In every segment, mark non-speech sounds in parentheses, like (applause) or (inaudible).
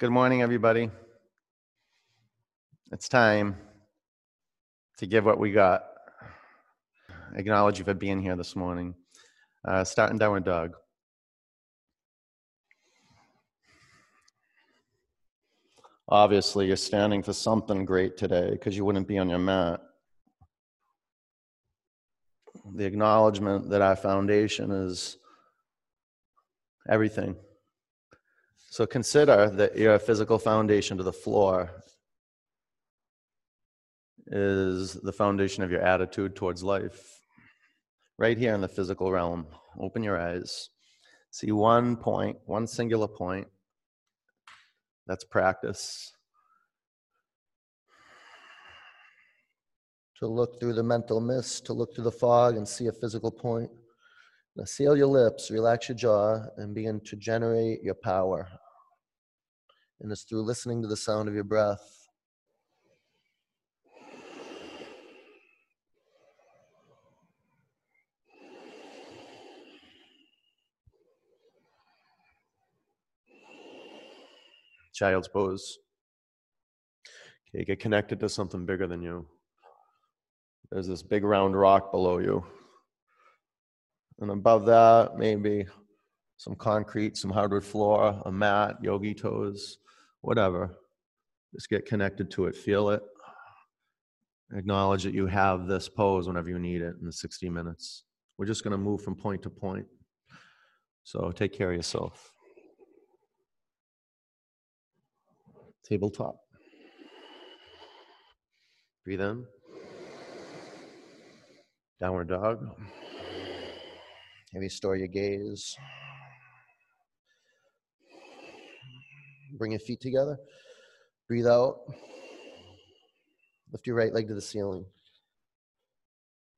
Good morning, everybody. It's time to give what we got. Acknowledge you for being here this morning. Uh, starting downward dog. Obviously, you're standing for something great today because you wouldn't be on your mat. The acknowledgement that our foundation is everything. So consider that your physical foundation to the floor is the foundation of your attitude towards life. Right here in the physical realm, open your eyes. See one point, one singular point. That's practice. To look through the mental mist, to look through the fog and see a physical point. Now seal your lips, relax your jaw, and begin to generate your power. And it's through listening to the sound of your breath. Child's pose. Okay, get connected to something bigger than you. There's this big round rock below you. And above that, maybe some concrete, some hardwood floor, a mat, yogi toes, whatever. Just get connected to it, feel it. Acknowledge that you have this pose whenever you need it in the 60 minutes. We're just going to move from point to point. So take care of yourself. Tabletop. Breathe in. Downward dog. Maybe store your gaze. Bring your feet together. Breathe out. Lift your right leg to the ceiling.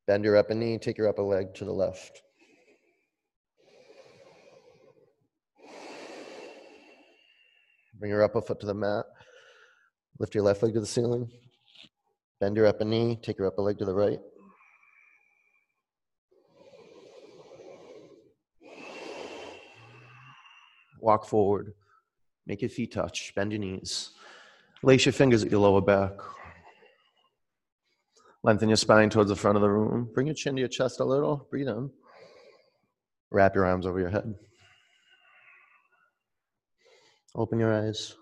Bend your upper knee. Take your upper leg to the left. Bring your upper foot to the mat. Lift your left leg to the ceiling. Bend your upper knee. Take your upper leg to the right. Walk forward. Make your feet touch. Bend your knees. Lace your fingers at your lower back. Lengthen your spine towards the front of the room. Bring your chin to your chest a little. Breathe in. Wrap your arms over your head. Open your eyes.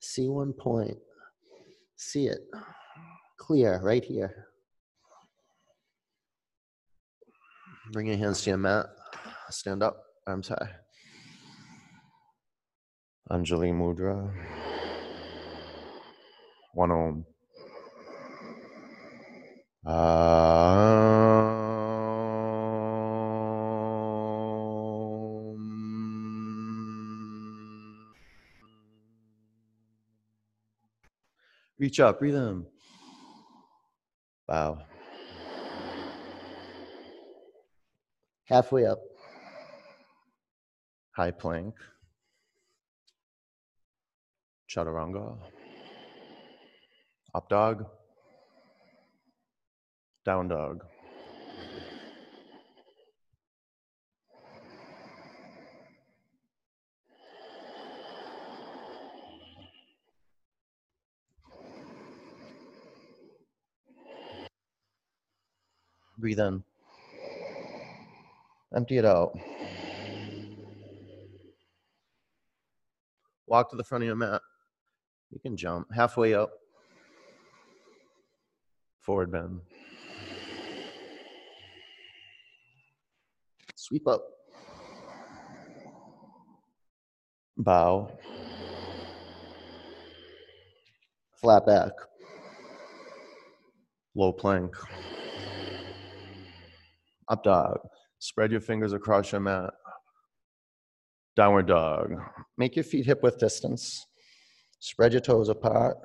See one point. See it clear right here. Bring your hands to your mat. Stand up, arms high. Anjali Mudra. One Om. Um, reach up, breathe in. Bow. Halfway up. High plank. Chaturanga. Up dog. Down dog. Breathe in. Empty it out. Walk to the front of your mat. You can jump halfway up. Forward bend. Sweep up. Bow. Flat back. Low plank. Up dog. Spread your fingers across your mat. Downward dog. Make your feet hip width distance. Spread your toes apart.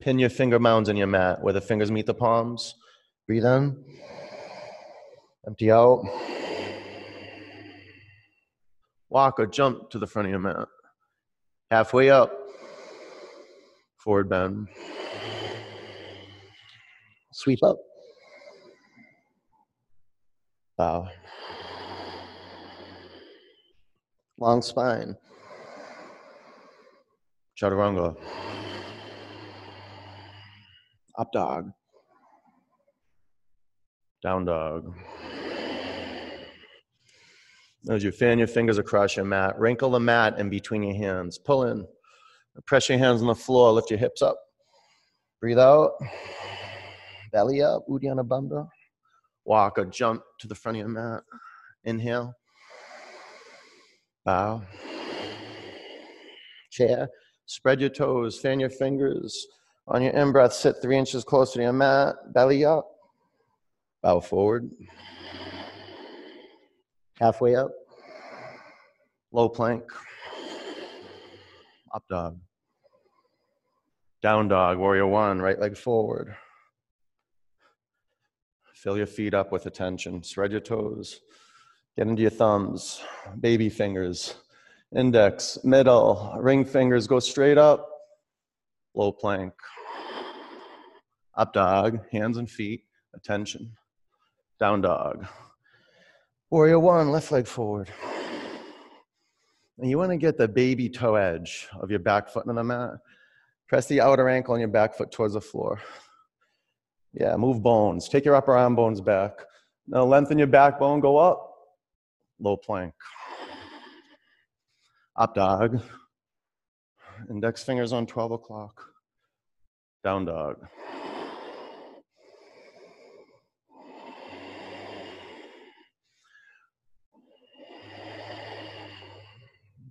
Pin your finger mounds in your mat where the fingers meet the palms. Breathe in. Empty out. Walk or jump to the front of your mat. Halfway up. Forward bend. Sweep up. Bow. Long spine. Chaturanga. Up dog. Down dog. As you fan your fingers across your mat, wrinkle the mat in between your hands. Pull in. Press your hands on the floor. Lift your hips up. Breathe out. Belly up. Uddiyana Bandha. Walk or jump to the front of your mat. Inhale. Bow. Chair. Spread your toes. Fan your fingers. On your in breath, sit three inches closer to your mat. Belly up. Bow forward. Halfway up. Low plank. Up dog. Down dog, warrior one, right leg forward. Fill your feet up with attention. Spread your toes. Get into your thumbs, baby fingers, index, middle, ring fingers. Go straight up. Low plank. Up dog, hands and feet, attention. Down dog. Warrior one, left leg forward. And you want to get the baby toe edge of your back foot on the mat. Press the outer ankle on your back foot towards the floor. Yeah, move bones. Take your upper arm bones back. Now lengthen your backbone, go up. Low plank. Up dog. Index fingers on 12 o'clock. Down dog.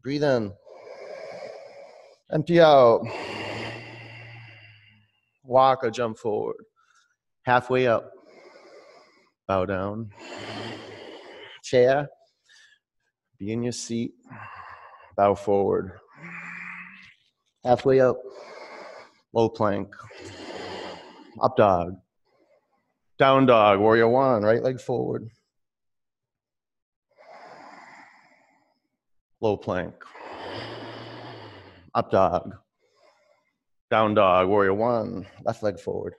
Breathe in. Empty out. Walk or jump forward. Halfway up. Bow down. Chair. Be in your seat. Bow forward. Halfway up. Low plank. Up dog. Down dog. Warrior one. Right leg forward. Low plank. Up dog. Down dog. Warrior one. Left leg forward.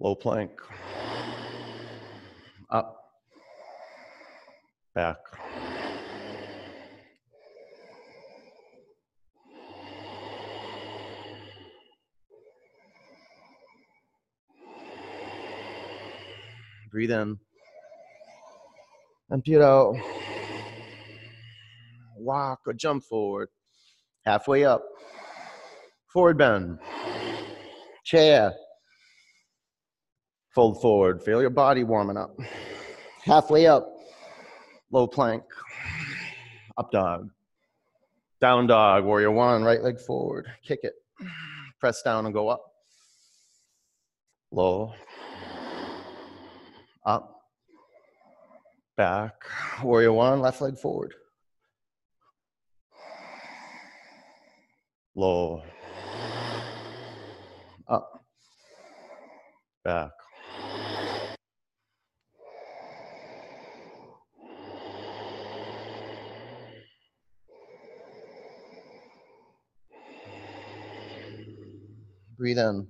Low plank. Up. Back. Breathe in. and it out. Walk or jump forward. Halfway up. Forward bend. Chair. Fold forward. Feel your body warming up. Halfway up. Low plank. Up dog. Down dog. Warrior one. Right leg forward. Kick it. Press down and go up. Low. Up. Back. Warrior one. Left leg forward. Low. Up. Back. Breathe in.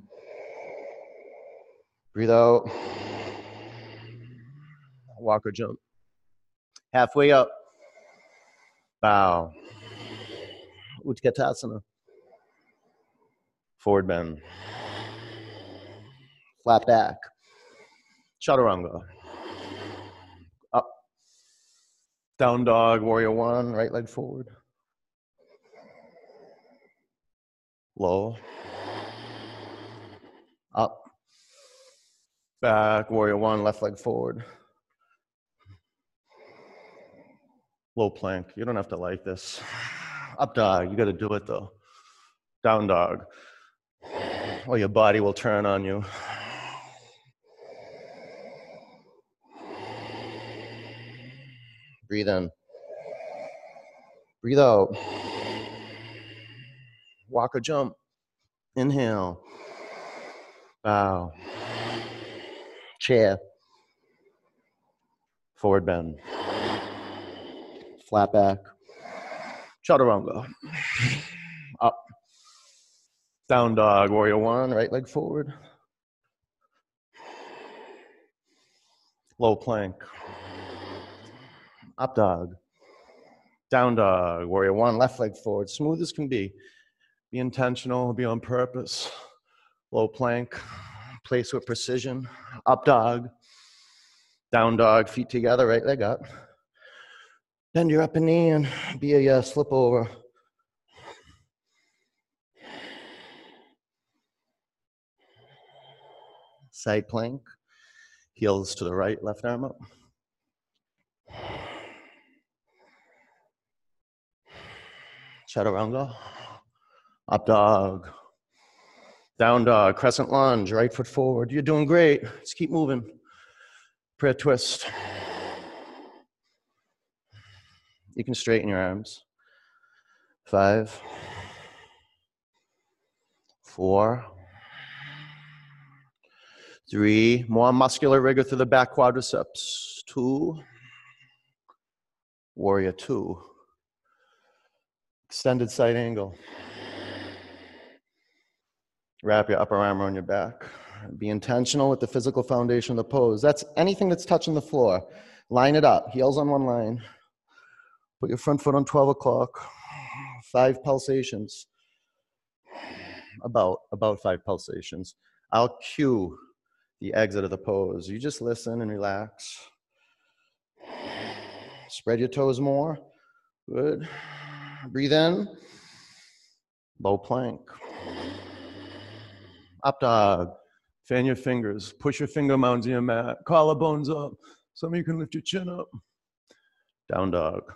Breathe out. Walk or jump. Halfway up. Bow. Utkatasana. Forward bend. Flat back. Chaturanga. Up. Down dog, warrior one, right leg forward. Low. Up. Back, warrior one, left leg forward. Low plank. You don't have to like this. Up dog. You got to do it though. Down dog. Or your body will turn on you. Breathe in. Breathe out. Walk or jump. Inhale. Bow. Chair. Forward bend. Flat back. Chaturanga. Up. Down dog. Warrior one. Right leg forward. Low plank. Up dog. Down dog. Warrior one, left leg forward. Smooth as can be. Be intentional, be on purpose. Low plank. Place with precision. Up dog. Down dog. Feet together, right leg up. Bend your upper knee and be a uh, slip over. Side plank. Heels to the right, left arm up. Chaturanga. Up dog. Down dog. Crescent lunge. Right foot forward. You're doing great. Let's keep moving. Prayer twist. You can straighten your arms. Five, four, three. More muscular rigor through the back quadriceps. Two. Warrior two. Extended side angle. Wrap your upper arm around your back. Be intentional with the physical foundation of the pose. That's anything that's touching the floor. Line it up. Heels on one line. Put your front foot on 12 o'clock. Five pulsations. About, about five pulsations. I'll cue the exit of the pose. You just listen and relax. Spread your toes more. Good. Breathe in. Low plank. Up dog. Fan your fingers. Push your finger mounds in your mat. Collarbones up. Some of you can lift your chin up. Down dog.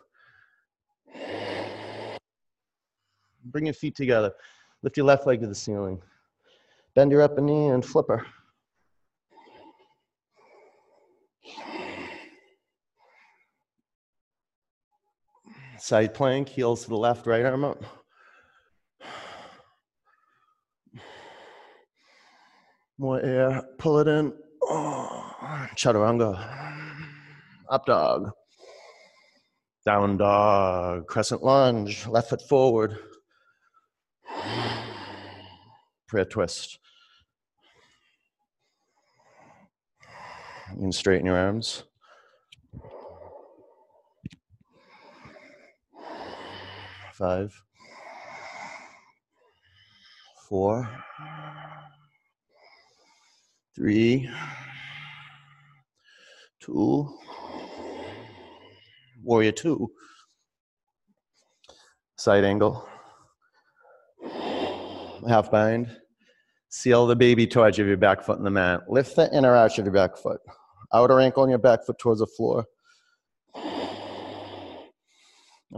Bring your feet together. Lift your left leg to the ceiling. Bend your upper knee and flipper. Side plank, heels to the left, right arm up. More air, pull it in. Oh, (sighs) chaturanga. Up dog. Down dog. Crescent lunge, left foot forward. Prayer twist. You can straighten your arms. Five, four, three, two, warrior two, side angle, half bind. Seal the baby toe edge of your back foot in the mat. Lift the inner arch of your back foot. Outer ankle on your back foot towards the floor. In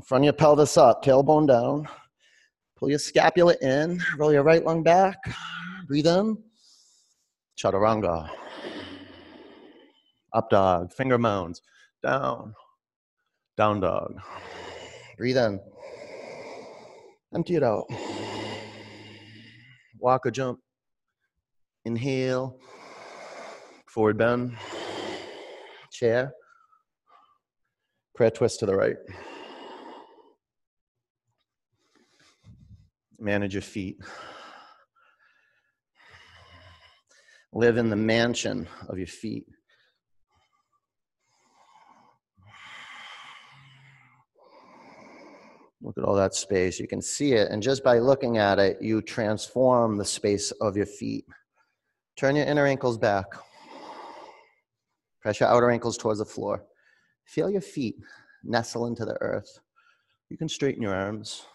Front of your pelvis up, tailbone down. Pull your scapula in, roll your right lung back. Breathe in. Chaturanga. Up dog, finger mounds. Down. Down dog. Breathe in. Empty it out. Walk or jump. Inhale. Forward bend. Chair. Prayer twist to the right. manage your feet. Live in the mansion of your feet. Look at all that space. You can see it, and just by looking at it, you transform the space of your feet. Turn your inner ankles back. Press your outer ankles towards the floor. Feel your feet nestle into the earth. You can straighten your arms.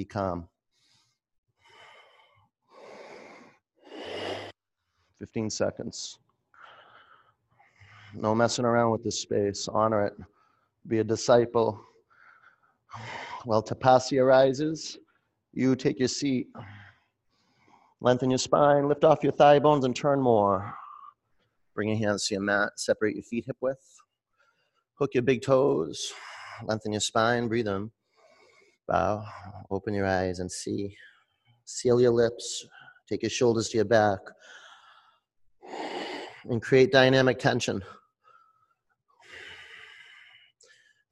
Be calm. 15 seconds. No messing around with this space. Honor it. Be a disciple. While tapasya rises, you take your seat. Lengthen your spine, lift off your thigh bones, and turn more. Bring your hands to your mat. Separate your feet hip width. Hook your big toes. Lengthen your spine. Breathe in. Bow, open your eyes and see. Seal your lips, take your shoulders to your back, and create dynamic tension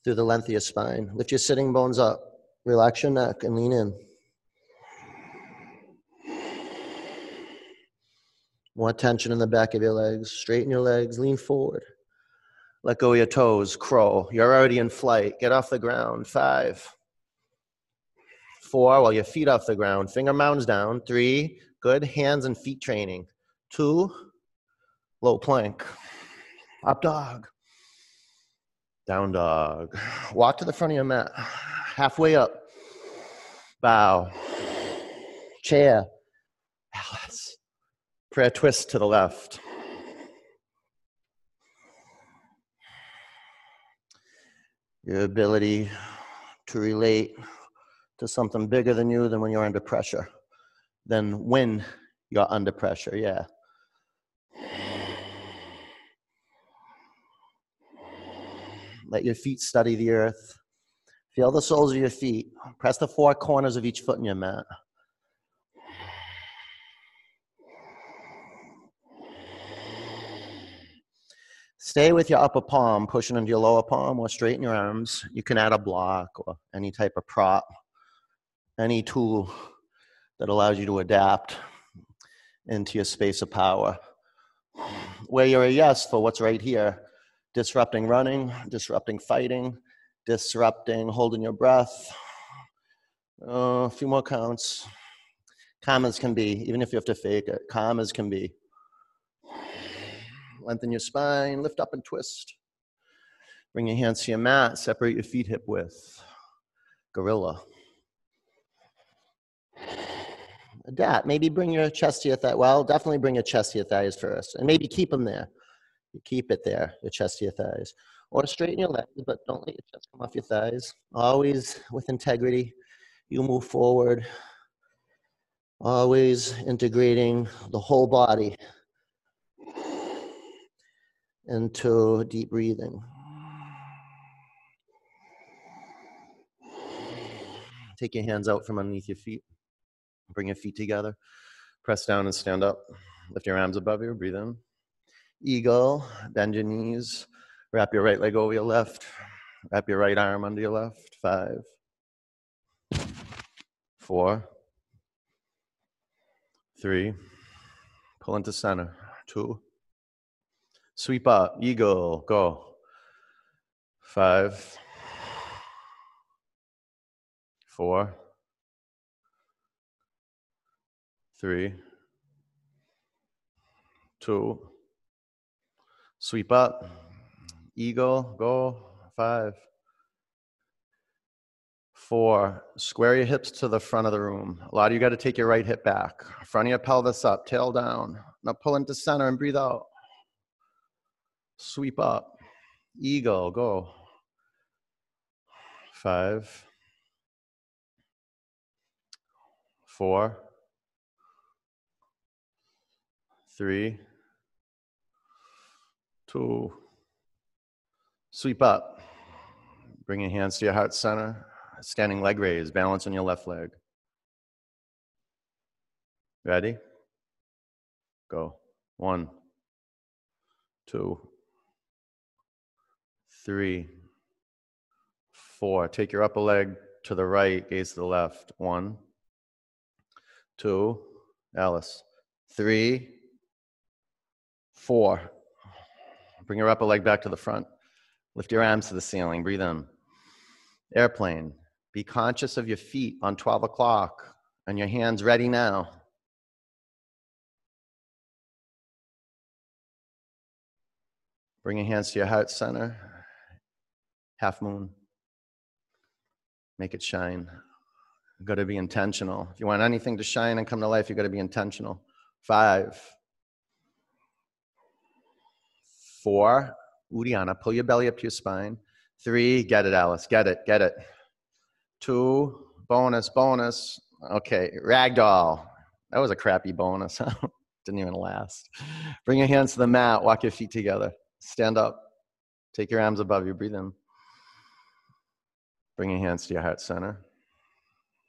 through the length of your spine. Lift your sitting bones up, relax your neck, and lean in. More tension in the back of your legs. Straighten your legs, lean forward. Let go of your toes, crow. You're already in flight. Get off the ground. Five, four, while your feet off the ground. Finger mounds down. Three, good. Hands and feet training. Two, low plank. Up dog. Down dog. Walk to the front of your mat. Halfway up. Bow. Chair. Alice. Prayer twist to the left. Your ability to relate to something bigger than you than when you're under pressure, than when you're under pressure, yeah. Let your feet study the earth. Feel the soles of your feet. Press the four corners of each foot in your mat. Stay with your upper palm pushing into your lower palm or straighten your arms. You can add a block or any type of prop, any tool that allows you to adapt into your space of power. Where you're a yes for what's right here, disrupting running, disrupting fighting, disrupting holding your breath. Uh, a few more counts. Calm as can be, even if you have to fake it. Calm as can be. Lengthen your spine, lift up and twist. Bring your hands to your mat, separate your feet hip width. Gorilla. Adapt. Maybe bring your chest to your thigh. Well, definitely bring your chest to your thighs first. And maybe keep them there. You keep it there, your chest to your thighs. Or straighten your legs, but don't let your chest come off your thighs. Always with integrity. You move forward. Always integrating the whole body into deep breathing. Take your hands out from underneath your feet. Bring your feet together. Press down and stand up. Lift your arms above you. Breathe in. Eagle. Bend your knees. Wrap your right leg over your left. Wrap your right arm under your left. Five, four, three. Pull into center. Two, Sweep up, eagle, go. Five, four, three, two. Sweep up, eagle, go. Five, four. Square your hips to the front of the room. A lot of you got to take your right hip back. Front of your pelvis up, tail down. Now pull into center and breathe out. Sweep up. Eagle. Go. Five. Four. Three. Two. Sweep up. Bring your hands to your heart center. Standing leg raise. Balance on your left leg. Ready? Go. One, two, three, four. Take your upper leg to the right, gaze to the left. One, two, Alice. Three, four. Bring your upper leg back to the front. Lift your arms to the ceiling. Breathe in. Airplane. Be conscious of your feet on 12 o'clock and your hands ready now. Bring your hands to your heart center half moon. Make it shine. You've got to be intentional. If you want anything to shine and come to life, you've got to be intentional. Five, four, Uddiyana, pull your belly up to your spine. Three, get it, Alice, get it, get it. Two, bonus, bonus. Okay, ragdoll. That was a crappy bonus. (laughs) Didn't even last. Bring your hands to the mat, walk your feet together. Stand up. Take your arms above you, breathe in. Bring your hands to your heart center.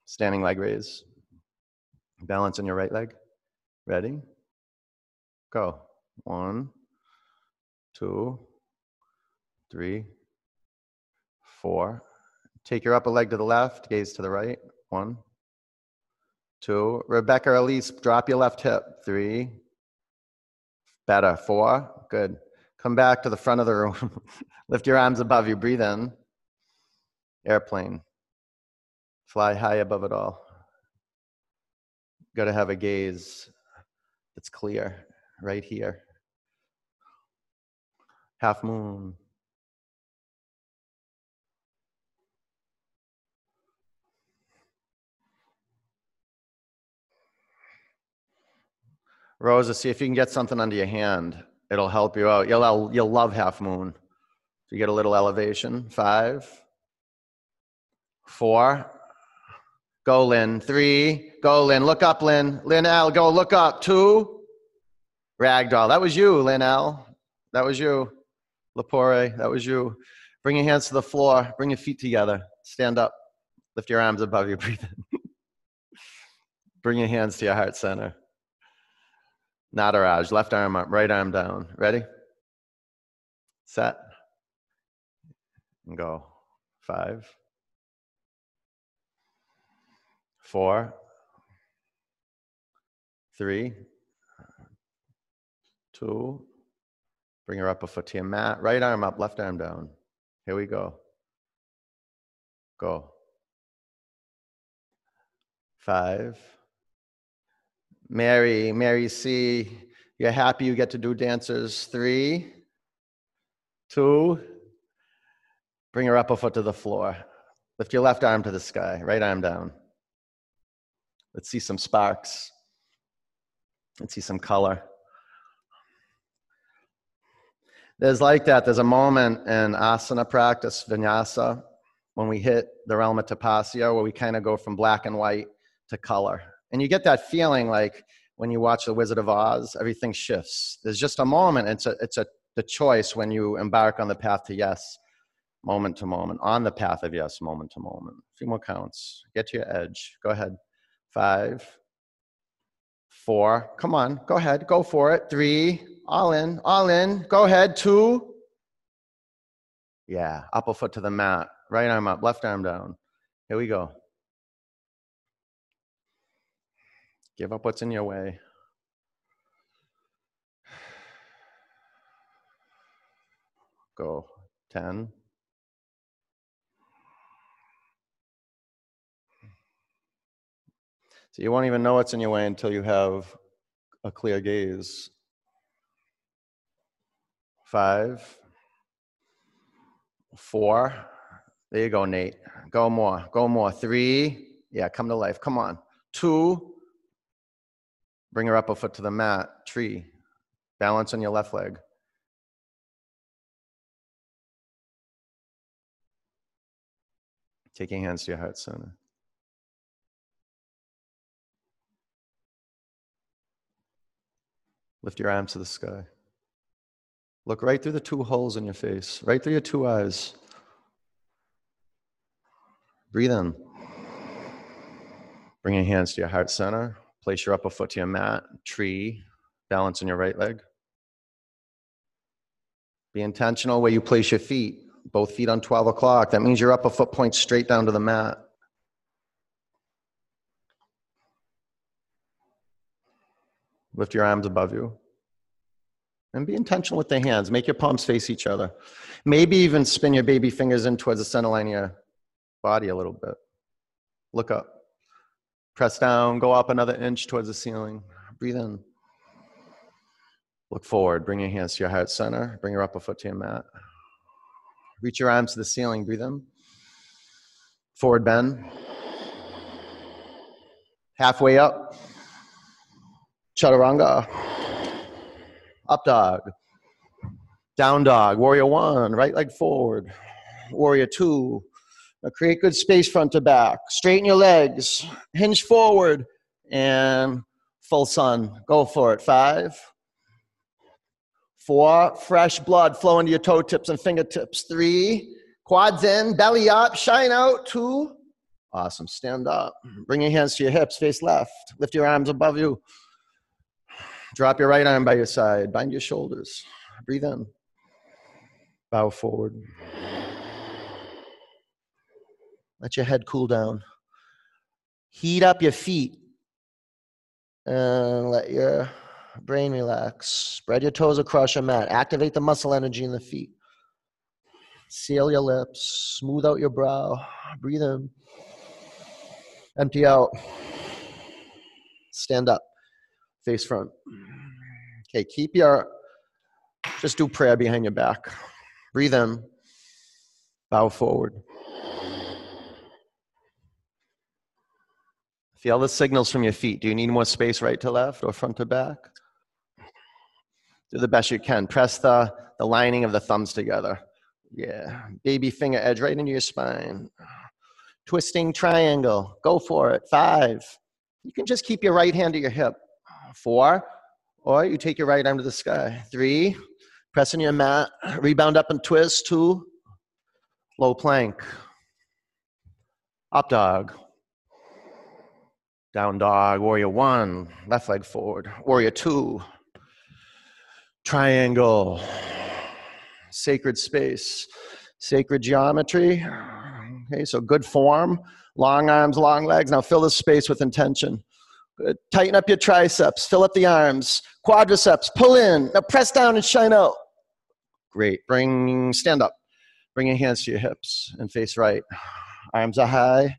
Standing leg raise. Balance on your right leg. Ready? Go. One, two, three, four. Take your upper leg to the left, gaze to the right. One, two. Rebecca Elise, drop your left hip. Three, Better. Four. Good. Come back to the front of the room. (laughs) Lift your arms above you. Breathe in. Airplane. Fly high above it all. Got to have a gaze that's clear right here. Half moon. Rosa, see if you can get something under your hand. It'll help you out. You'll, you'll love half moon. You get a little elevation. Five, four, go, Lynn. Three, go, Lynn. Look up, Lynn. Lynn go look up. Two, ragdoll. That was you, Lynn L. That was you. Lapore, that was you. Bring your hands to the floor. Bring your feet together. Stand up. Lift your arms above you. (laughs) Breathe in. Bring your hands to your heart center. Nataraj, left arm up, right arm down. Ready? Set. And go. Five. Four. Three. Two. Bring her up a foot to your mat. Right arm up, left arm down. Here we go. Go. Five. Mary, Mary C, you're happy you get to do dancers. Three, two, bring her upper foot to the floor. Lift your left arm to the sky, right arm down. Let's see some sparks. Let's see some color. There's like that. There's a moment in asana practice, vinyasa, when we hit the realm of tapasya, where we kind of go from black and white to color. And you get that feeling like when you watch The Wizard of Oz, everything shifts. There's just a moment. It's a, it's a, the choice when you embark on the path to yes, moment to moment, on the path of yes, moment to moment. A few more counts. Get to your edge. Go ahead. Five, four. Come on. Go ahead. Go for it. Three. All in. All in. Go ahead. Two. Yeah. Upper foot to the mat. Right arm up. Left arm down. Here we go. Give up what's in your way. Go. 10. So you won't even know what's in your way until you have a clear gaze. Five. Four. There you go, Nate. Go more. Go more. Three. Yeah, come to life. Come on. Two. Bring her up a foot to the mat, tree. Balance on your left leg. Taking hands to your heart center. Lift your arms to the sky. Look right through the two holes in your face, right through your two eyes. Breathe in. Bring your hands to your heart center. Place your upper foot to your mat, tree, balance on your right leg. Be intentional where you place your feet, both feet on 12 o'clock. That means your upper foot points straight down to the mat. Lift your arms above you. And be intentional with the hands. Make your palms face each other. Maybe even spin your baby fingers in towards the center line of your body a little bit. Look up. Press down, go up another inch towards the ceiling. Breathe in. Look forward, bring your hands to your heart center, bring your upper foot to your mat. Reach your arms to the ceiling, breathe in. Forward bend. Halfway up. Chaturanga. Up dog. Down dog. Warrior one, right leg forward. Warrior two. Now create good space front to back. Straighten your legs. Hinge forward. And full sun. Go for it. Five. Four. Fresh blood flow into your toe tips and fingertips. Three. Quads in. Belly up. Shine out. Two. Awesome. Stand up. Bring your hands to your hips. Face left. Lift your arms above you. Drop your right arm by your side. Bind your shoulders. Breathe in. Bow forward. Let your head cool down. Heat up your feet. And let your brain relax. Spread your toes across your mat. Activate the muscle energy in the feet. Seal your lips. Smooth out your brow. Breathe in. Empty out. Stand up. Face front. Okay, keep your, just do prayer behind your back. Breathe in. Bow forward. Feel the signals from your feet. Do you need more space right to left or front to back? Do the best you can. Press the, the lining of the thumbs together. Yeah. Baby finger edge right into your spine. Twisting triangle. Go for it. Five. You can just keep your right hand to your hip. Four. Or you take your right arm to the sky. Three. Pressing your mat. Rebound up and twist. Two. Low plank. Up dog. Down dog, warrior one, left leg forward, warrior two, triangle, sacred space, sacred geometry. Okay, so good form, long arms, long legs. Now fill this space with intention. Tighten up your triceps, fill up the arms, quadriceps, pull in. Now press down and shine out. Great. Bring, stand up. Bring your hands to your hips and face right. Arms are high.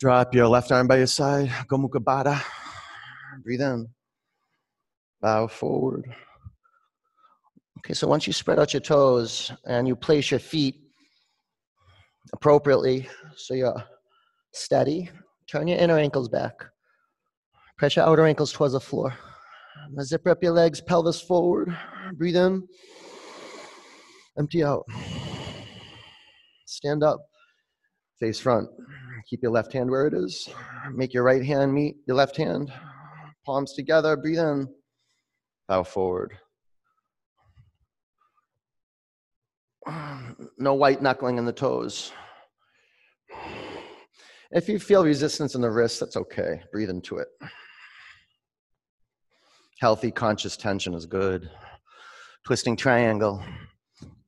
Drop your left arm by your side. Baddha. Breathe in. Bow forward. Okay, so once you spread out your toes and you place your feet appropriately, so you're steady, turn your inner ankles back. Press your outer ankles towards the floor. Now zip up your legs, pelvis forward. Breathe in. Empty out. Stand up. Face front. Keep your left hand where it is. Make your right hand meet your left hand. Palms together. Breathe in. Bow forward. No white knuckling in the toes. If you feel resistance in the wrists, that's okay. Breathe into it. Healthy conscious tension is good. Twisting triangle.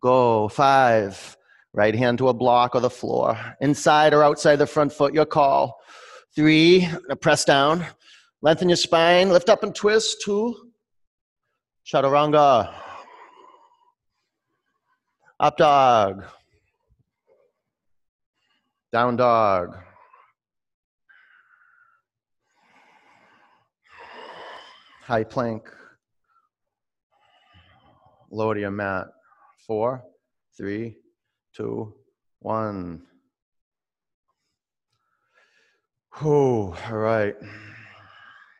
Go. Five. Right hand to a block or the floor. Inside or outside the front foot, your call. Three, press down. Lengthen your spine, lift up and twist. Two, chaturanga. Up dog. Down dog. High plank. Lower your mat. Four, three, two, one. Oh, all right.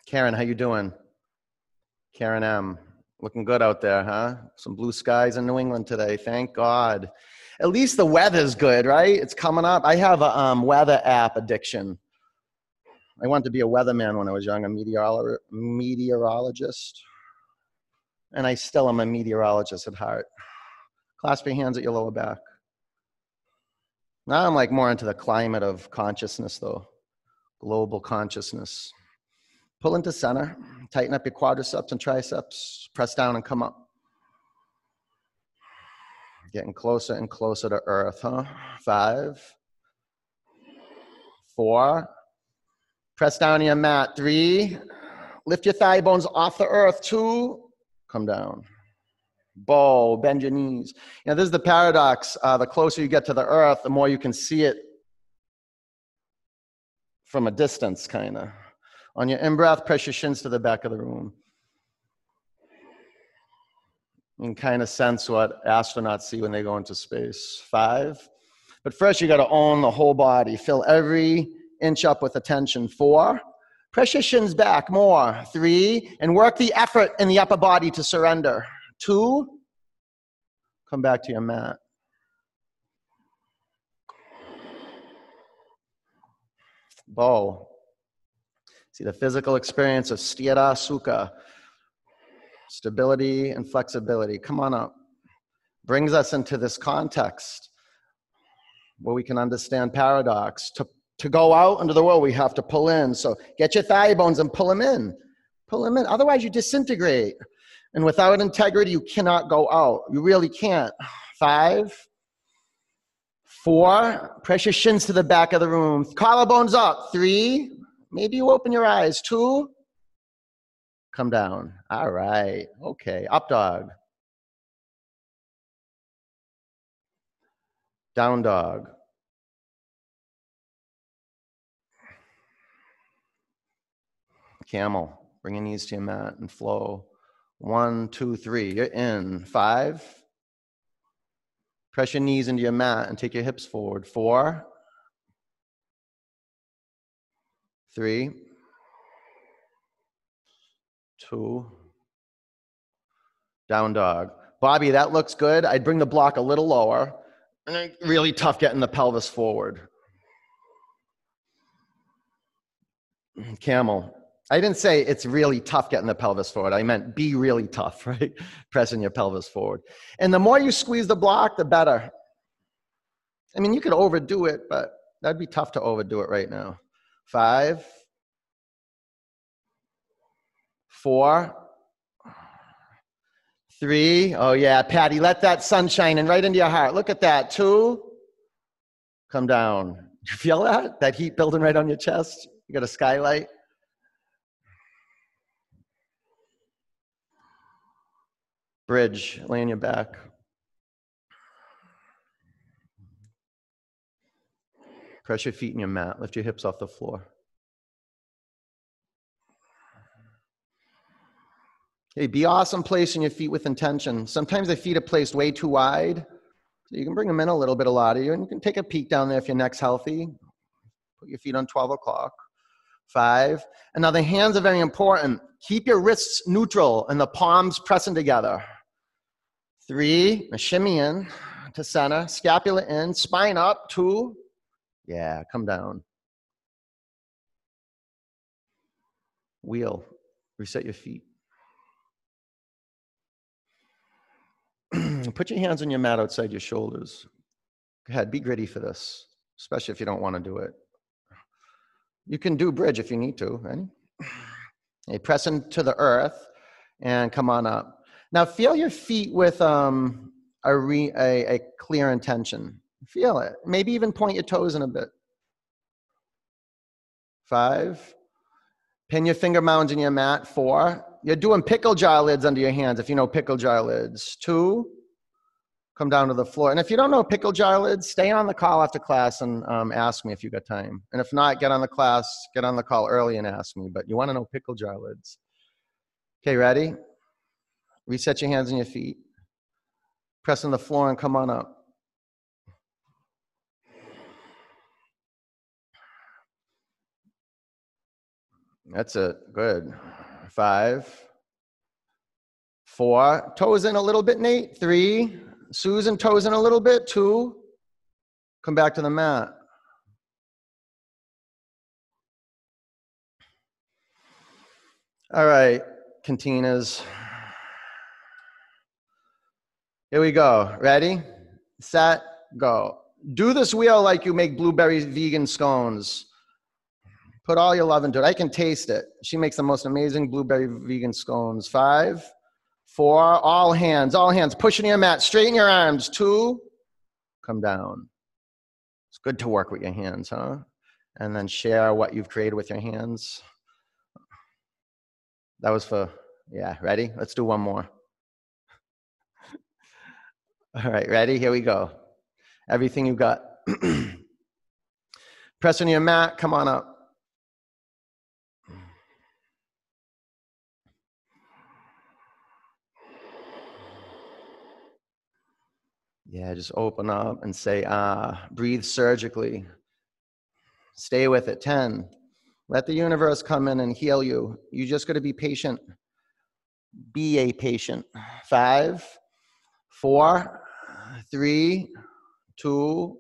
Karen, how you doing? Karen M. Looking good out there, huh? Some blue skies in New England today. Thank God. At least the weather's good, right? It's coming up. I have a um, weather app addiction. I wanted to be a weatherman when I was young, a meteorolo- meteorologist. And I still am a meteorologist at heart. Clasp your hands at your lower back. Now I'm like more into the climate of consciousness, though, global consciousness. Pull into center, tighten up your quadriceps and triceps, press down and come up. Getting closer and closer to earth, huh? Five, four, press down on your mat. Three, lift your thigh bones off the earth. Two, come down bow, bend your knees. Know, this is the paradox. Uh, the closer you get to the earth, the more you can see it from a distance, kind of. On your in breath, press your shins to the back of the room. And kind of sense what astronauts see when they go into space. Five. But first, you got to own the whole body. Fill every inch up with attention. Four. Press your shins back more. Three. And work the effort in the upper body to surrender. Two, come back to your mat. Bow. See the physical experience of sthira sukha, stability and flexibility. Come on up. Brings us into this context where we can understand paradox. To, to go out into the world, we have to pull in. So get your thigh bones and pull them in. Pull them in. Otherwise, you disintegrate. And without integrity, you cannot go out. You really can't. (sighs) Five, four, press your shins to the back of the room. Collarbones up. Three, maybe you open your eyes. Two, Come down. All right. Okay. Up dog. Down dog. Camel. Bring your knees to your mat and flow. One, two, three. You're in. Five. Press your knees into your mat and take your hips forward. Four. Three. Two. Down dog. Bobby, that looks good. I'd bring the block a little lower. Really tough getting the pelvis forward. Camel. I didn't say it's really tough getting the pelvis forward. I meant be really tough, (laughs) right? Pressing your pelvis forward. And the more you squeeze the block, the better. I mean, you could overdo it, but that'd be tough to overdo it right now. Five, four, three. Oh, yeah, Patty, let that sun shine in right into your heart. Look at that. Two, come down. (laughs) You feel that? That heat building right on your chest? You got a skylight? Bridge, your back. Press your feet in your mat. Lift your hips off the floor. Hey, be awesome placing your feet with intention. Sometimes the feet are placed way too wide. So you can bring them in a little bit, a lot of you, and you can take a peek down there if your neck's healthy. Put your feet on 12 o'clock. Five. And now the hands are very important. Keep your wrists neutral and the palms pressing together. Three, in to center, scapula in, spine up. Two, yeah, come down. Wheel, reset your feet. (clears throat) Put your hands on your mat outside your shoulders. Go ahead, be gritty for this, especially if you don't want to do it. You can do bridge if you need to. Ready? (clears throat) Hey, press into the earth and come on up. Now feel your feet with um, a, re, a, a clear intention. Feel it. Maybe even point your toes in a bit. Five. Pin your finger mounds in your mat. Four. You're doing pickle jar lids under your hands if you know pickle jar lids. Two. Come down to the floor. And if you don't know pickle jar lids, stay on the call after class and um, ask me if you got time. And if not, get on the class, get on the call early and ask me. But you want to know pickle jar lids. Okay, ready? Reset your hands and your feet. Press on the floor and come on up. That's it. Good. Five, four. Toes in a little bit, Nate. Three. Susan, toes in a little bit. Two. Come back to the mat. All right, cantinas. Here we go. Ready, set, go. Do this wheel like you make blueberry vegan scones. Put all your love into it. I can taste it. She makes the most amazing blueberry vegan scones. Five, four, all hands, all hands. Push Pushing your mat, straighten your arms. Two, come down. It's good to work with your hands, huh? And then share what you've created with your hands. That was for, yeah, ready? Let's do one more. All right, ready? Here we go. Everything you've got. (clears throat) Press on your mat, come on up. Yeah, just open up and say, ah, breathe surgically. Stay with it. 10. Let the universe come in and heal you. You just got to be patient. Be a patient. Five, four, three, two.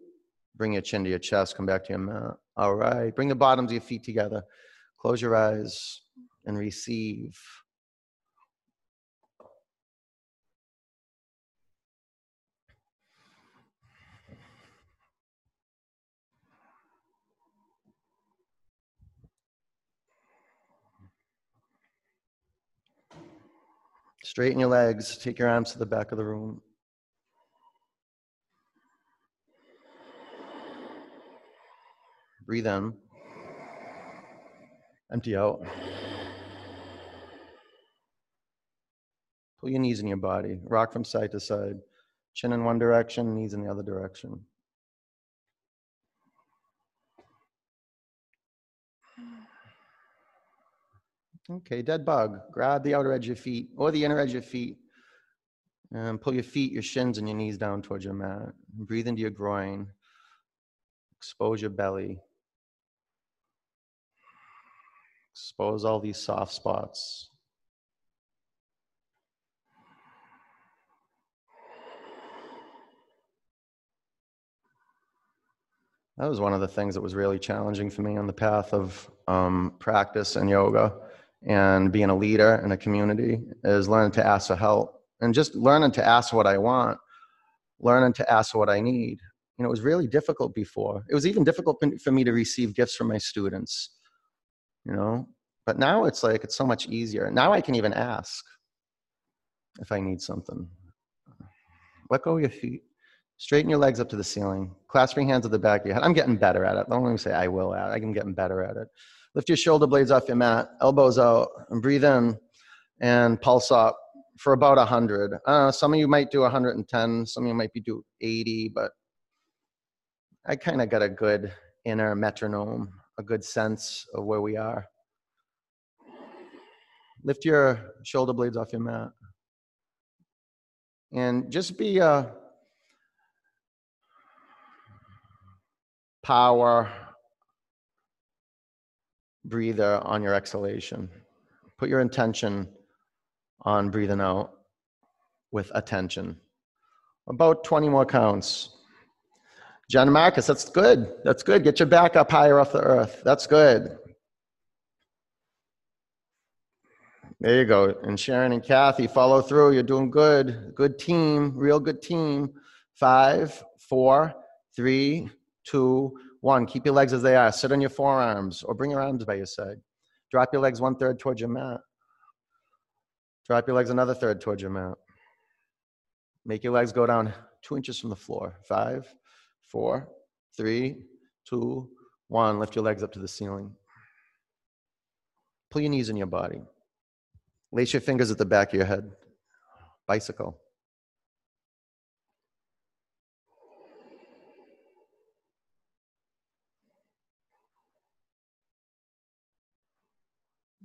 Bring your chin to your chest. Come back to your mat. All right. Bring the bottoms of your feet together. Close your eyes and receive. Straighten your legs. Take your arms to the back of the room. Breathe in. Empty out. Pull your knees in your body. Rock from side to side. Chin in one direction, knees in the other direction. Okay, dead bug. Grab the outer edge of your feet or the inner edge of your feet. And pull your feet, your shins, and your knees down towards your mat. Breathe into your groin. Expose your belly. Expose all these soft spots. That was one of the things that was really challenging for me on the path of um, practice and yoga and being a leader in a community is learning to ask for help and just learning to ask what I want, learning to ask what I need. You know, it was really difficult before. It was even difficult for me to receive gifts from my students, you know, but now it's like it's so much easier. Now I can even ask if I need something. Let go of your feet. Straighten your legs up to the ceiling. Clasp your hands at the back of your head. I'm getting better at it. Don't let me say I will at it. I'm getting better at it. Lift your shoulder blades off your mat, elbows out, and breathe in and pulse up for about 100. Uh, some of you might do 110, some of you might be do 80, but I kind of got a good inner metronome, a good sense of where we are. Lift your shoulder blades off your mat. And just be a power breather on your exhalation. Put your intention on breathing out with attention. About 20 more counts. John Marcus, that's good. That's good. Get your back up higher off the earth. That's good. There you go. And Sharon and Kathy, follow through. You're doing good. Good team. Real good team. Five, four, three, two, one. Keep your legs as they are. Sit on your forearms or bring your arms by your side. Drop your legs one third towards your mat. Drop your legs another third towards your mat. Make your legs go down two inches from the floor. Five, four, three, two, one. Lift your legs up to the ceiling. Pull your knees in your body. Lace your fingers at the back of your head. Bicycle.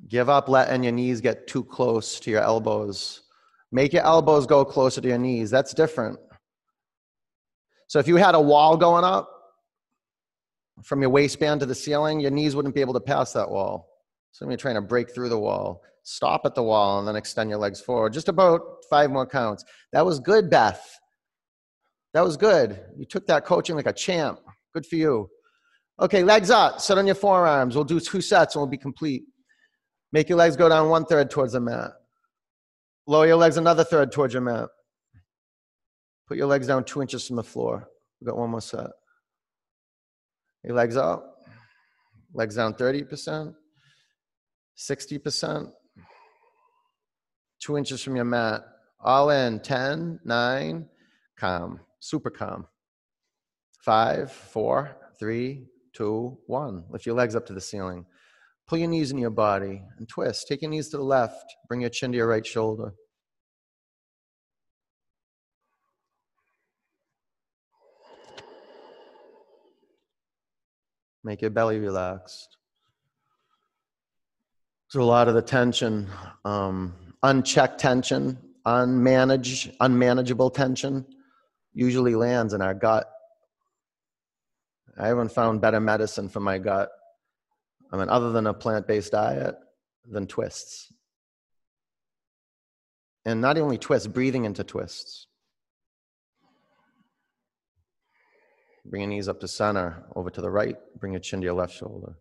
Give up letting your knees get too close to your elbows. Make your elbows go closer to your knees. That's different. So if you had a wall going up from your waistband to the ceiling, your knees wouldn't be able to pass that wall. So you're trying to break through the wall. Stop at the wall and then extend your legs forward. Just about five more counts. That was good, Beth. That was good. You took that coaching like a champ. Good for you. Okay, legs up. Sit on your forearms. We'll do two sets and we'll be complete. Make your legs go down one third towards the mat. Lower your legs another third towards your mat. Put your legs down two inches from the floor. We've got one more set. Your legs up. Legs down 30%, 60%, two inches from your mat. All in 10, 9, calm, super calm. Five, four, three, two, one. Lift your legs up to the ceiling. Pull your knees in your body and twist. Take your knees to the left. Bring your chin to your right shoulder. Make your belly relaxed. So a lot of the tension, um, unchecked tension, unmanaged, unmanageable tension, usually lands in our gut. I haven't found better medicine for my gut I mean, other than a plant based diet, than twists. And not only twists, breathing into twists. Bring your knees up to center, over to the right, bring your chin to your left shoulder.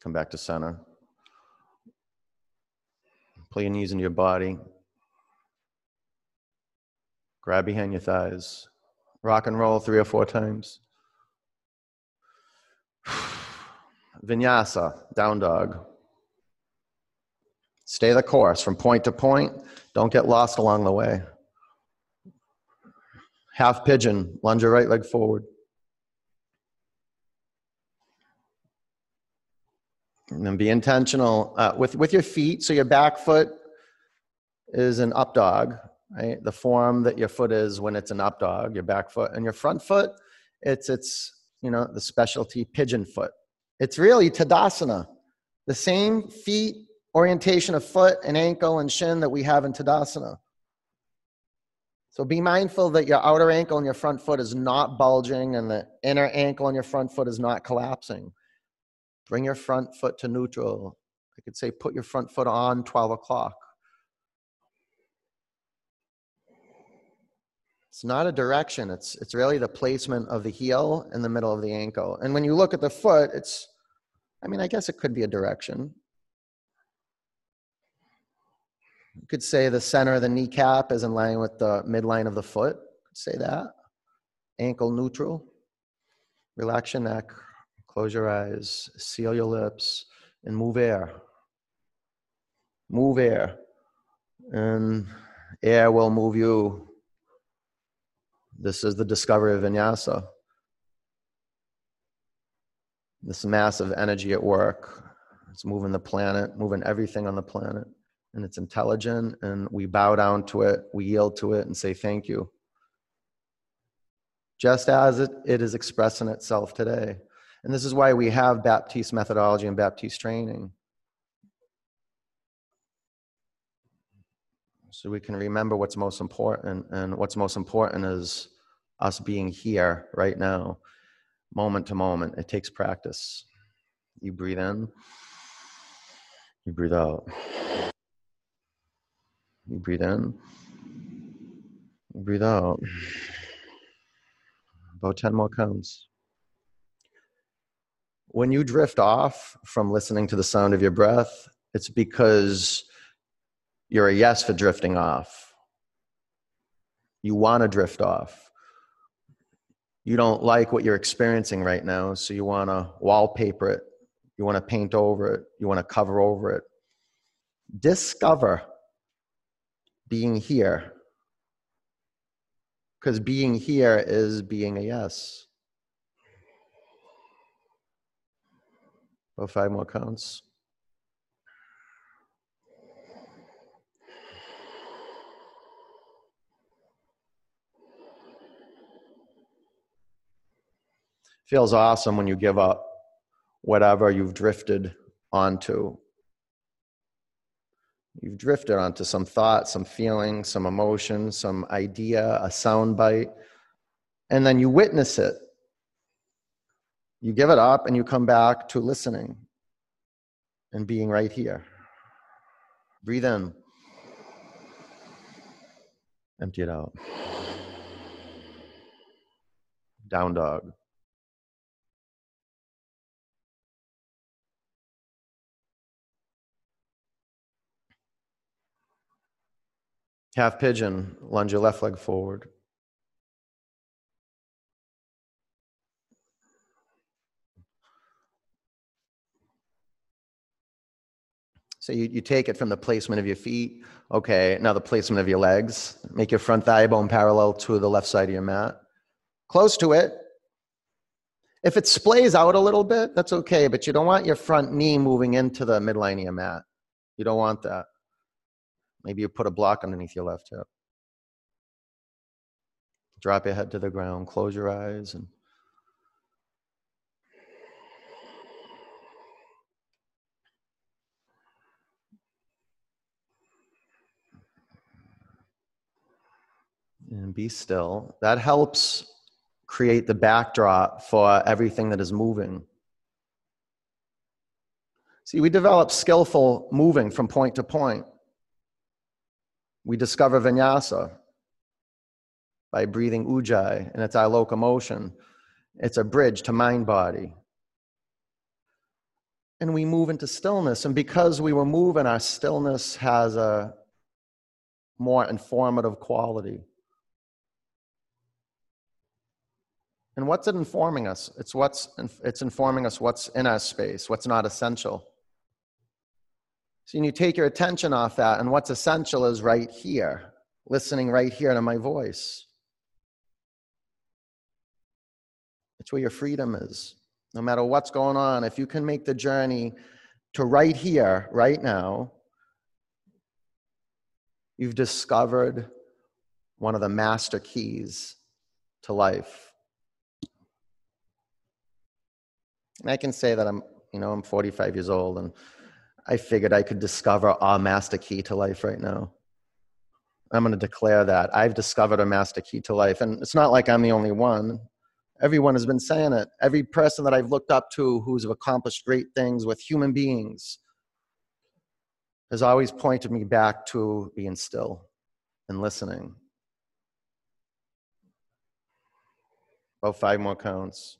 Come back to center. Pull your knees into your body. Grab behind your thighs. Rock and roll three or four times. (sighs) Vinyasa, down dog. Stay the course from point to point. Don't get lost along the way. Half pigeon, lunge your right leg forward. And then be intentional uh, with, with your feet. So your back foot is an up dog, right? The form that your foot is when it's an up dog, your back foot, and your front foot, it's it's you know the specialty pigeon foot. It's really Tadasana, the same feet orientation of foot and ankle and shin that we have in Tadasana. So be mindful that your outer ankle and your front foot is not bulging and the inner ankle and your front foot is not collapsing. Bring your front foot to neutral. I could say put your front foot on 12 o'clock. It's not a direction, it's, it's really the placement of the heel in the middle of the ankle. And when you look at the foot, it's, I mean, I guess it could be a direction. You could say the center of the kneecap is in line with the midline of the foot. Say that. Ankle neutral. Relax your neck. Close your eyes. Seal your lips and move air. Move air. And air will move you this is the discovery of vinyasa. This massive energy at work. It's moving the planet, moving everything on the planet. And it's intelligent, and we bow down to it, we yield to it, and say thank you. Just as it, it is expressing itself today. And this is why we have Baptiste methodology and Baptiste training. So we can remember what's most important. And what's most important is us being here right now, moment to moment. It takes practice. You breathe in, you breathe out. You breathe in, you breathe out. About 10 more counts. When you drift off from listening to the sound of your breath, it's because you're a yes for drifting off. You want to drift off. You don't like what you're experiencing right now, so you want to wallpaper it. You want to paint over it. You want to cover over it. Discover being here. Because being here is being a yes. About five more counts. Feels awesome when you give up whatever you've drifted onto. You've drifted onto some thought, some feeling, some emotion, some idea, a sound bite, and then you witness it. You give it up and you come back to listening and being right here. Breathe in, empty it out. Down dog. Half pigeon, lunge your left leg forward. So you, you take it from the placement of your feet. Okay, now the placement of your legs. Make your front thigh bone parallel to the left side of your mat. Close to it. If it splays out a little bit, that's okay, but you don't want your front knee moving into the midline of your mat. You don't want that. Maybe you put a block underneath your left hip. Drop your head to the ground, close your eyes, and and be still. That helps create the backdrop for everything that is moving. See, we develop skillful moving from point to point we discover vinyasa by breathing ujjayi, and it's our locomotion. It's a bridge to mind body. And we move into stillness. And because we were moving, our stillness has a more informative quality. And what's it informing us? It's what's it's informing us what's in our space, what's not essential. So you take your attention off that, and what's essential is right here, listening right here to my voice. It's where your freedom is. No matter what's going on, if you can make the journey to right here, right now, you've discovered one of the master keys to life. And I can say that I'm, you know, I'm 45 years old and I figured I could discover a master key to life right now. I'm going to declare that I've discovered a master key to life. And it's not like I'm the only one. Everyone has been saying it. Every person that I've looked up to who's accomplished great things with human beings has always pointed me back to being still and listening. About five more counts.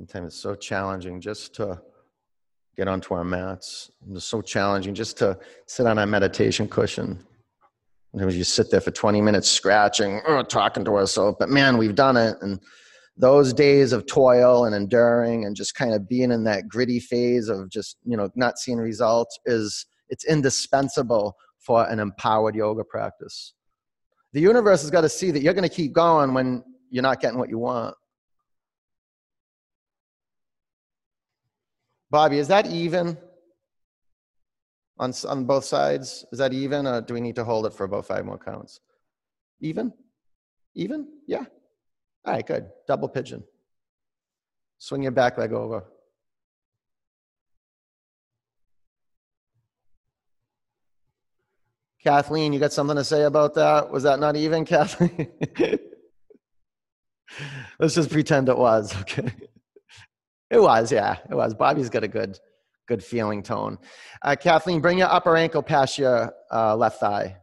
Sometimes it's so challenging just to get onto our mats. It's so challenging just to sit on a meditation cushion. Sometimes you sit there for 20 minutes scratching, uh, talking to ourselves, but man, we've done it. And those days of toil and enduring and just kind of being in that gritty phase of just, you know, not seeing results is it's indispensable for an empowered yoga practice. The universe has got to see that you're going to keep going when you're not getting what you want. Bobby, is that even on, on both sides? Is that even, or do we need to hold it for about five more counts? Even? Even? Yeah. All right, good. Double pigeon. Swing your back leg over. Kathleen, you got something to say about that? Was that not even, (laughs) Kathleen? Let's just pretend it was, okay? It was, yeah, it was. Bobby's got a good, good feeling tone. Uh, Kathleen, bring your upper ankle past your uh, left thigh.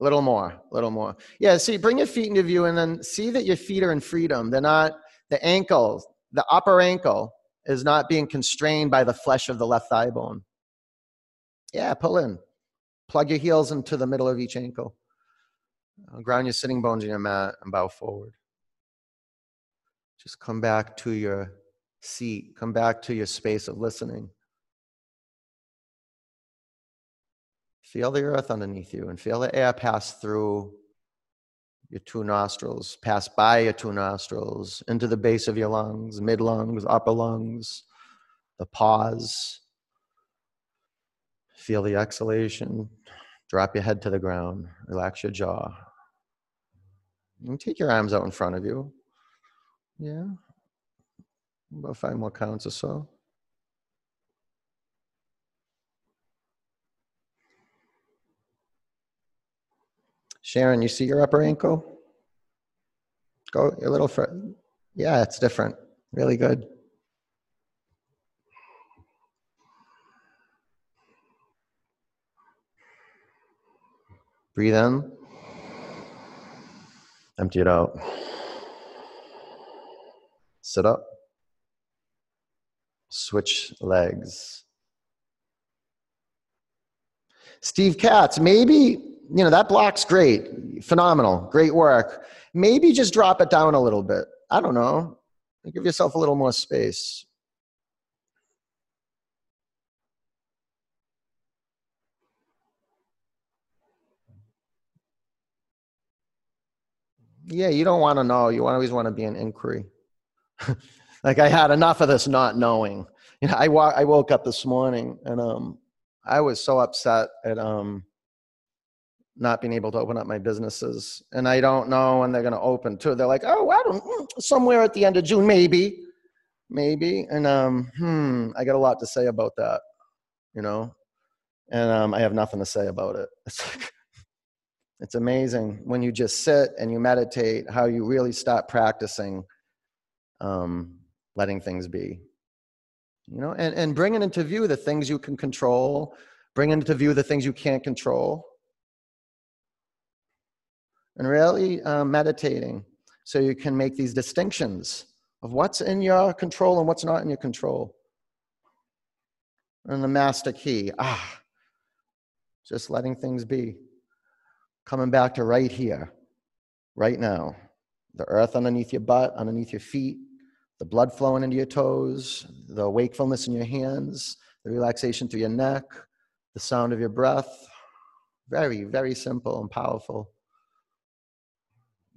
A little more, a little more. Yeah, see, bring your feet into view and then see that your feet are in freedom. They're not, the ankle, the upper ankle is not being constrained by the flesh of the left thigh bone. Yeah, pull in. Plug your heels into the middle of each ankle. Ground your sitting bones in your mat and bow forward. Just come back to your seat. Come back to your space of listening. Feel the earth underneath you and feel the air pass through your two nostrils, pass by your two nostrils, into the base of your lungs, mid lungs, upper lungs, the pause. Feel the exhalation. Drop your head to the ground. Relax your jaw. And take your arms out in front of you. Yeah. About five more counts or so. Sharon, you see your upper ankle? Go a little further. Yeah, it's different. Really good. Breathe in. Empty it out. Sit up switch legs. Steve Katz, maybe, you know, that block's great, phenomenal, great work. Maybe just drop it down a little bit. I don't know. Give yourself a little more space. Yeah, you don't want to know. You always want to be an inquiry. (laughs) like I had enough of this not knowing. You know, I, wa- I woke up this morning and um, I was so upset at um, not being able to open up my businesses. And I don't know when they're going to open too. They're like, oh, I don't, mm, somewhere at the end of June, maybe, maybe. And um, hmm, I got a lot to say about that, you know, and um, I have nothing to say about it. (laughs) It's like, it's amazing when you just sit and you meditate how you really start practicing um, letting things be you know and, and bringing into view the things you can control bringing into view the things you can't control and really uh, meditating so you can make these distinctions of what's in your control and what's not in your control And the master key. Ah, just letting things be. Coming back to right here, right now. The earth underneath your butt, underneath your feet, the blood flowing into your toes, the wakefulness in your hands, the relaxation through your neck, the sound of your breath. Very, very simple and powerful.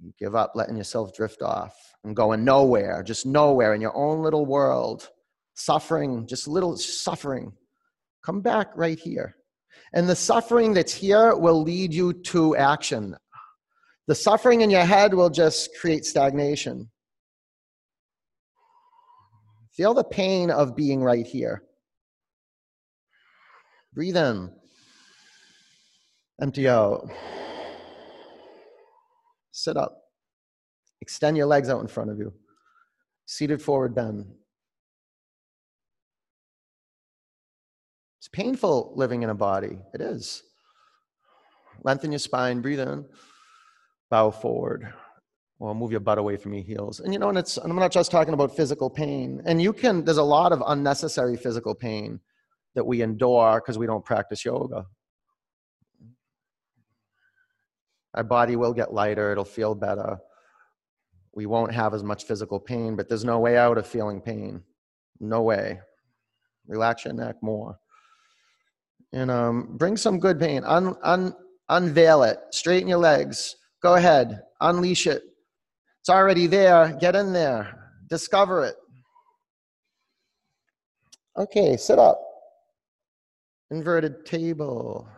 You give up letting yourself drift off and going nowhere, just nowhere in your own little world, suffering, just little suffering. Come back right here. And the suffering that's here will lead you to action. The suffering in your head will just create stagnation. Feel the pain of being right here. Breathe in. Empty out. Sit up. Extend your legs out in front of you. Seated forward bend. It's painful living in a body. It is. Lengthen your spine, breathe in, bow forward. Well, move your butt away from your heels. And you know, and it's, and I'm not just talking about physical pain. And you can, there's a lot of unnecessary physical pain that we endure because we don't practice yoga. Our body will get lighter, it'll feel better. We won't have as much physical pain, but there's no way out of feeling pain. No way. Relax your neck more. And um, bring some good pain. Un, un, unveil it. Straighten your legs. Go ahead. Unleash it. It's already there. Get in there. Discover it. Okay, sit up. Inverted table.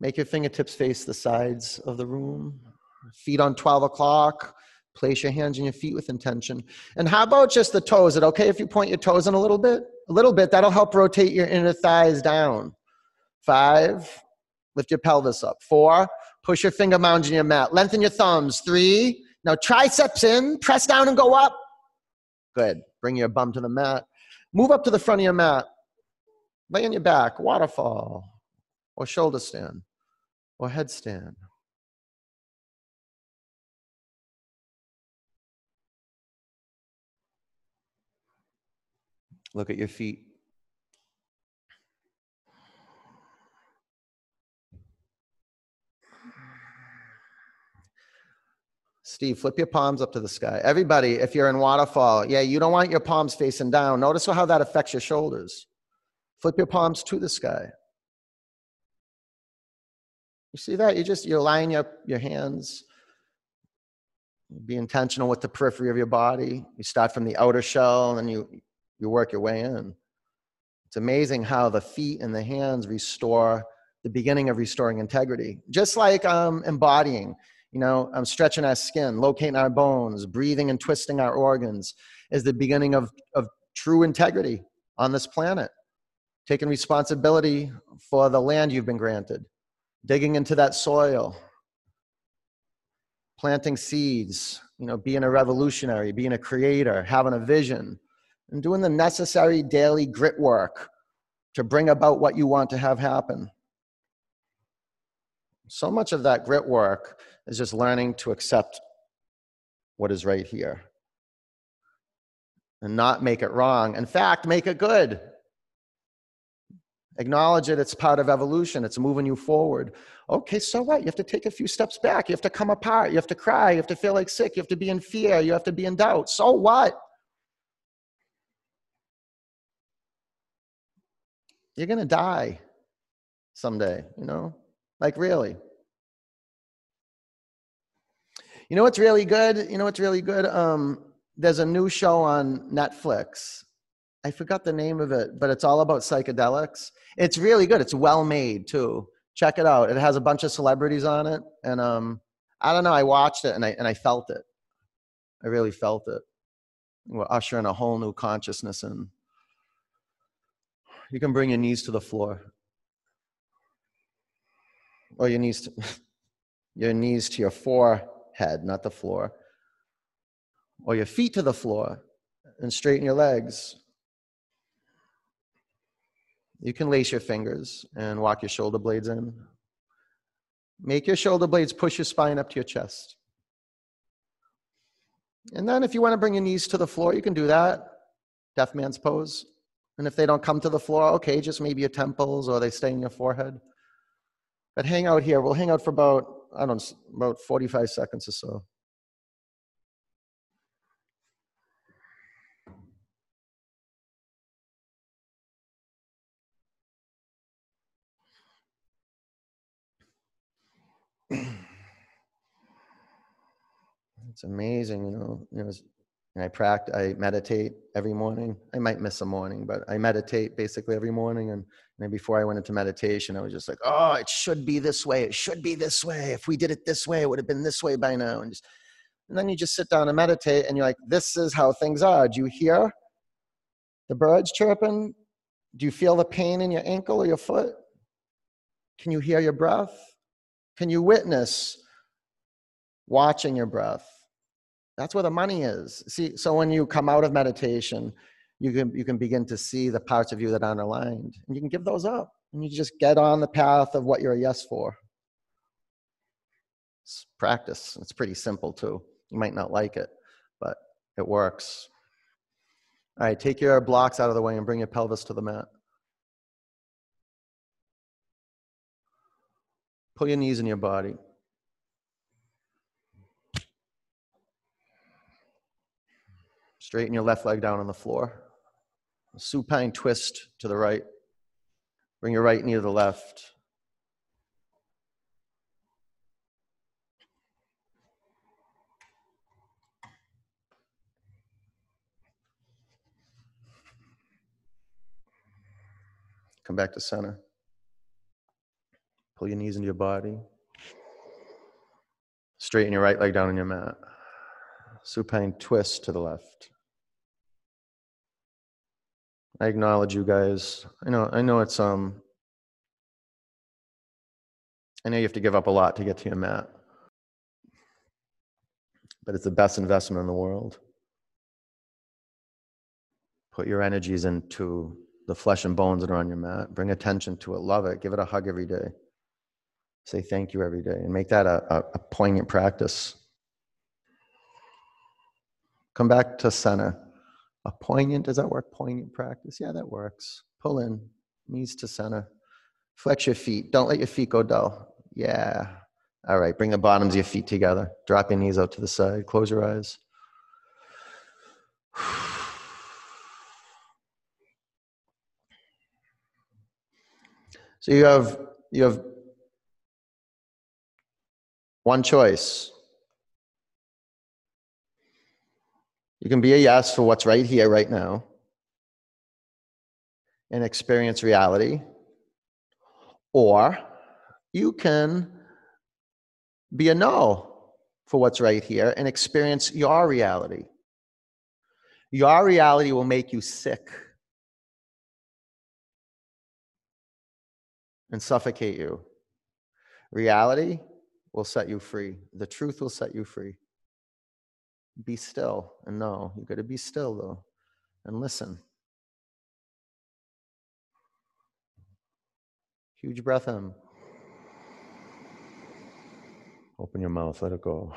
Make your fingertips face the sides of the room. Feet on 12 o'clock. Place your hands on your feet with intention. And how about just the toes? Is it okay if you point your toes in a little bit? A little bit. That'll help rotate your inner thighs down. Five. Lift your pelvis up. Four. Push your finger mounds in your mat. Lengthen your thumbs. Three. Now triceps in. Press down and go up. Good. Bring your bum to the mat. Move up to the front of your mat. Lay on your back. Waterfall. Or shoulder stand or headstand. Look at your feet. Steve, flip your palms up to the sky. Everybody, if you're in waterfall, yeah, you don't want your palms facing down. Notice how that affects your shoulders. Flip your palms to the sky. You see that? You just, you're lining up your hands. Be intentional with the periphery of your body. You start from the outer shell and then you, you work your way in. It's amazing how the feet and the hands restore the beginning of restoring integrity. Just like um, embodying, you know, um, stretching our skin, locating our bones, breathing and twisting our organs is the beginning of, of true integrity on this planet. Taking responsibility for the land you've been granted digging into that soil, planting seeds, you know, being a revolutionary, being a creator, having a vision, and doing the necessary daily grit work to bring about what you want to have happen. So much of that grit work is just learning to accept what is right here and not make it wrong. In fact, make it good. Acknowledge it, it's part of evolution, it's moving you forward. Okay, so what? You have to take a few steps back. You have to come apart. You have to cry. You have to feel like sick. You have to be in fear. You have to be in doubt. So what? You're to die someday, you know? Like, really. You know what's really good? You know what's really good? Um, there's a new show on Netflix I forgot the name of it, but it's all about psychedelics. It's really good. It's well made too. Check it out. It has a bunch of celebrities on it, and um, I don't know. I watched it and I and I felt it. I really felt it. We're ushering a whole new consciousness in. You can bring your knees to the floor, or your knees to (laughs) your knees to your forehead, not the floor, or your feet to the floor, and straighten your legs you can lace your fingers and walk your shoulder blades in. Make your shoulder blades push your spine up to your chest. And then if you want to bring your knees to the floor, you can do that. Deaf man's pose. And if they don't come to the floor, okay, just maybe your temples or they stay in your forehead. But hang out here. We'll hang out for about, I don't know, about 45 seconds or so. (clears throat) It's amazing, you know. You know, and I practice, I meditate every morning. I might miss a morning, but I meditate basically every morning. And then before I went into meditation, I was just like, oh, it should be this way. It should be this way. If we did it this way, it would have been this way by now. And just, and then you just sit down and meditate, and you're like, this is how things are. Do you hear the birds chirping? Do you feel the pain in your ankle or your foot? Can you hear your breath? Can you witness watching your breath? That's where the money is. See, so when you come out of meditation, you can you can begin to see the parts of you that aren't aligned, and you can give those up, and you just get on the path of what you're a yes for. It's practice. It's pretty simple too. You might not like it, but it works. All right, take your blocks out of the way and bring your pelvis to the mat. Pull your knees in your body. Straighten your left leg down on the floor. Supine twist to the right. Bring your right knee to the left. Come back to center. Pull your knees into your body. Straighten your right leg down on your mat. Supine twist to the left. I acknowledge you guys. I know I know it's um I know you have to give up a lot to get to your mat. But it's the best investment in the world. Put your energies into the flesh and bones that are on your mat. Bring attention to it. Love it. Give it a hug every day. Say thank you every day and make that a, a, a poignant practice. Come back to center. A poignant, does that work? Poignant practice? Yeah, that works. Pull in, knees to center. Flex your feet. Don't let your feet go dull. Yeah. All right, bring the bottoms of your feet together. Drop your knees out to the side. Close your eyes. So you have you have one choice. You can be a yes for what's right here, right now, and experience reality. Or you can be a no for what's right here and experience your reality. Your reality will make you sick and suffocate you. Reality will set you free. The truth will set you free be still and know. You got to be still though and listen. Huge breath in. Open your mouth, let it go.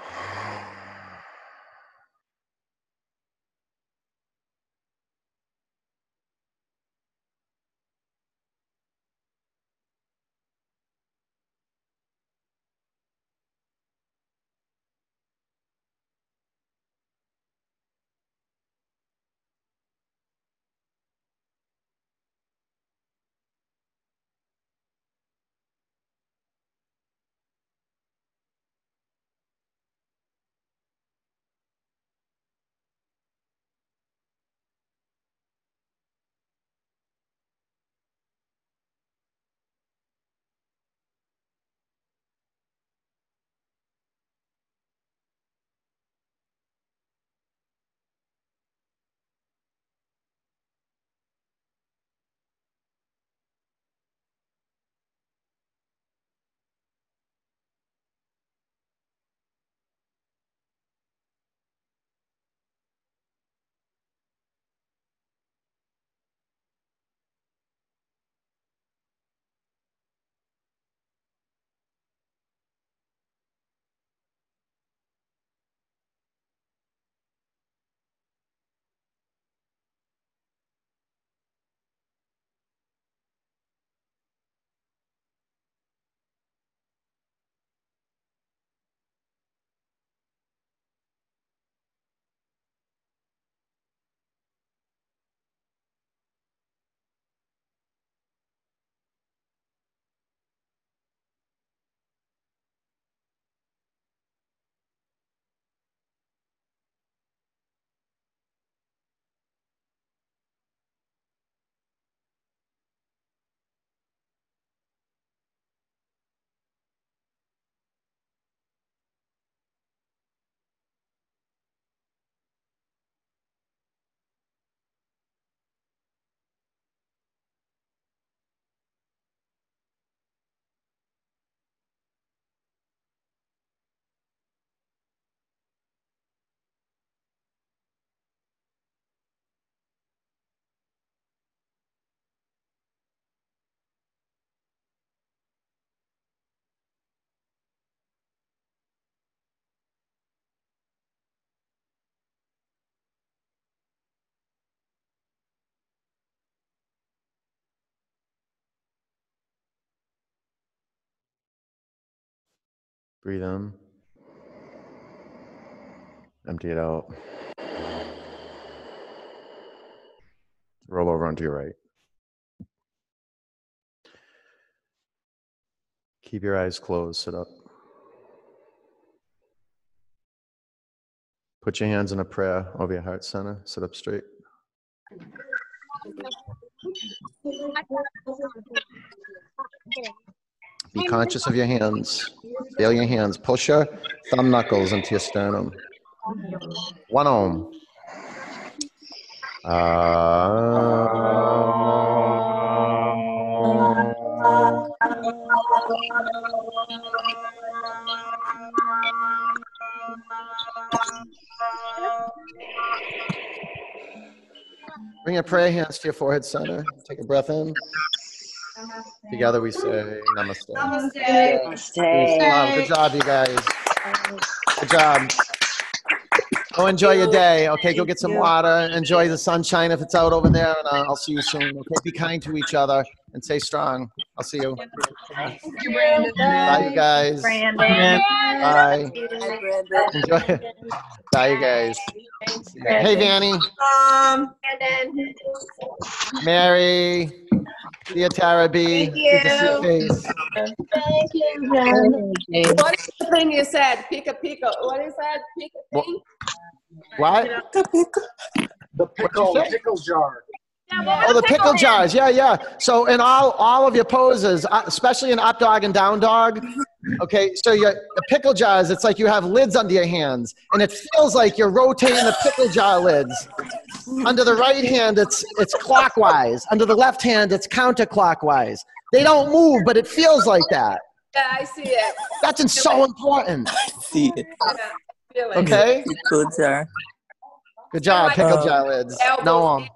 Breathe in. Empty it out. Roll over onto your right. Keep your eyes closed. Sit up. Put your hands in a prayer over your heart center. Sit up straight. (laughs) Be conscious of your hands. Feel your hands. Push your thumb knuckles into your sternum. One om. Bring your prayer hands to your forehead center. Take a breath in. Together we say namaste. Namaste. Wow, good job, you guys. Good job. Go enjoy your day. Okay, go get some water. Enjoy the sunshine if it's out over there, and uh, I'll see you soon. Okay, be kind to each other and stay strong. I'll see you. Bye, you guys. Brandon. Bye. Enjoy. Bye, you guys. Hey, Vanny, Um, Mary, Dear Tara B. Thank you. to see your face. what is the thing you said? Pika pika. What is that? Pika What- thing? What? The pickle, say? pickle jar. Oh, the pickle jars. Yeah, yeah. So in all all of your poses, uh, especially in up dog and down dog, okay. So your the pickle jars, it's like you have lids under your hands, and it feels like you're rotating the pickle jar lids. Under the right hand, it's it's clockwise. Under the left hand, it's counterclockwise. They don't move, but it feels like that. Yeah, I see it. That's so important. (laughs) I see it. Yeah, feel it. Okay. Pickle jar. Good job, pickle Uh, jar lids. Elbows No, um, in.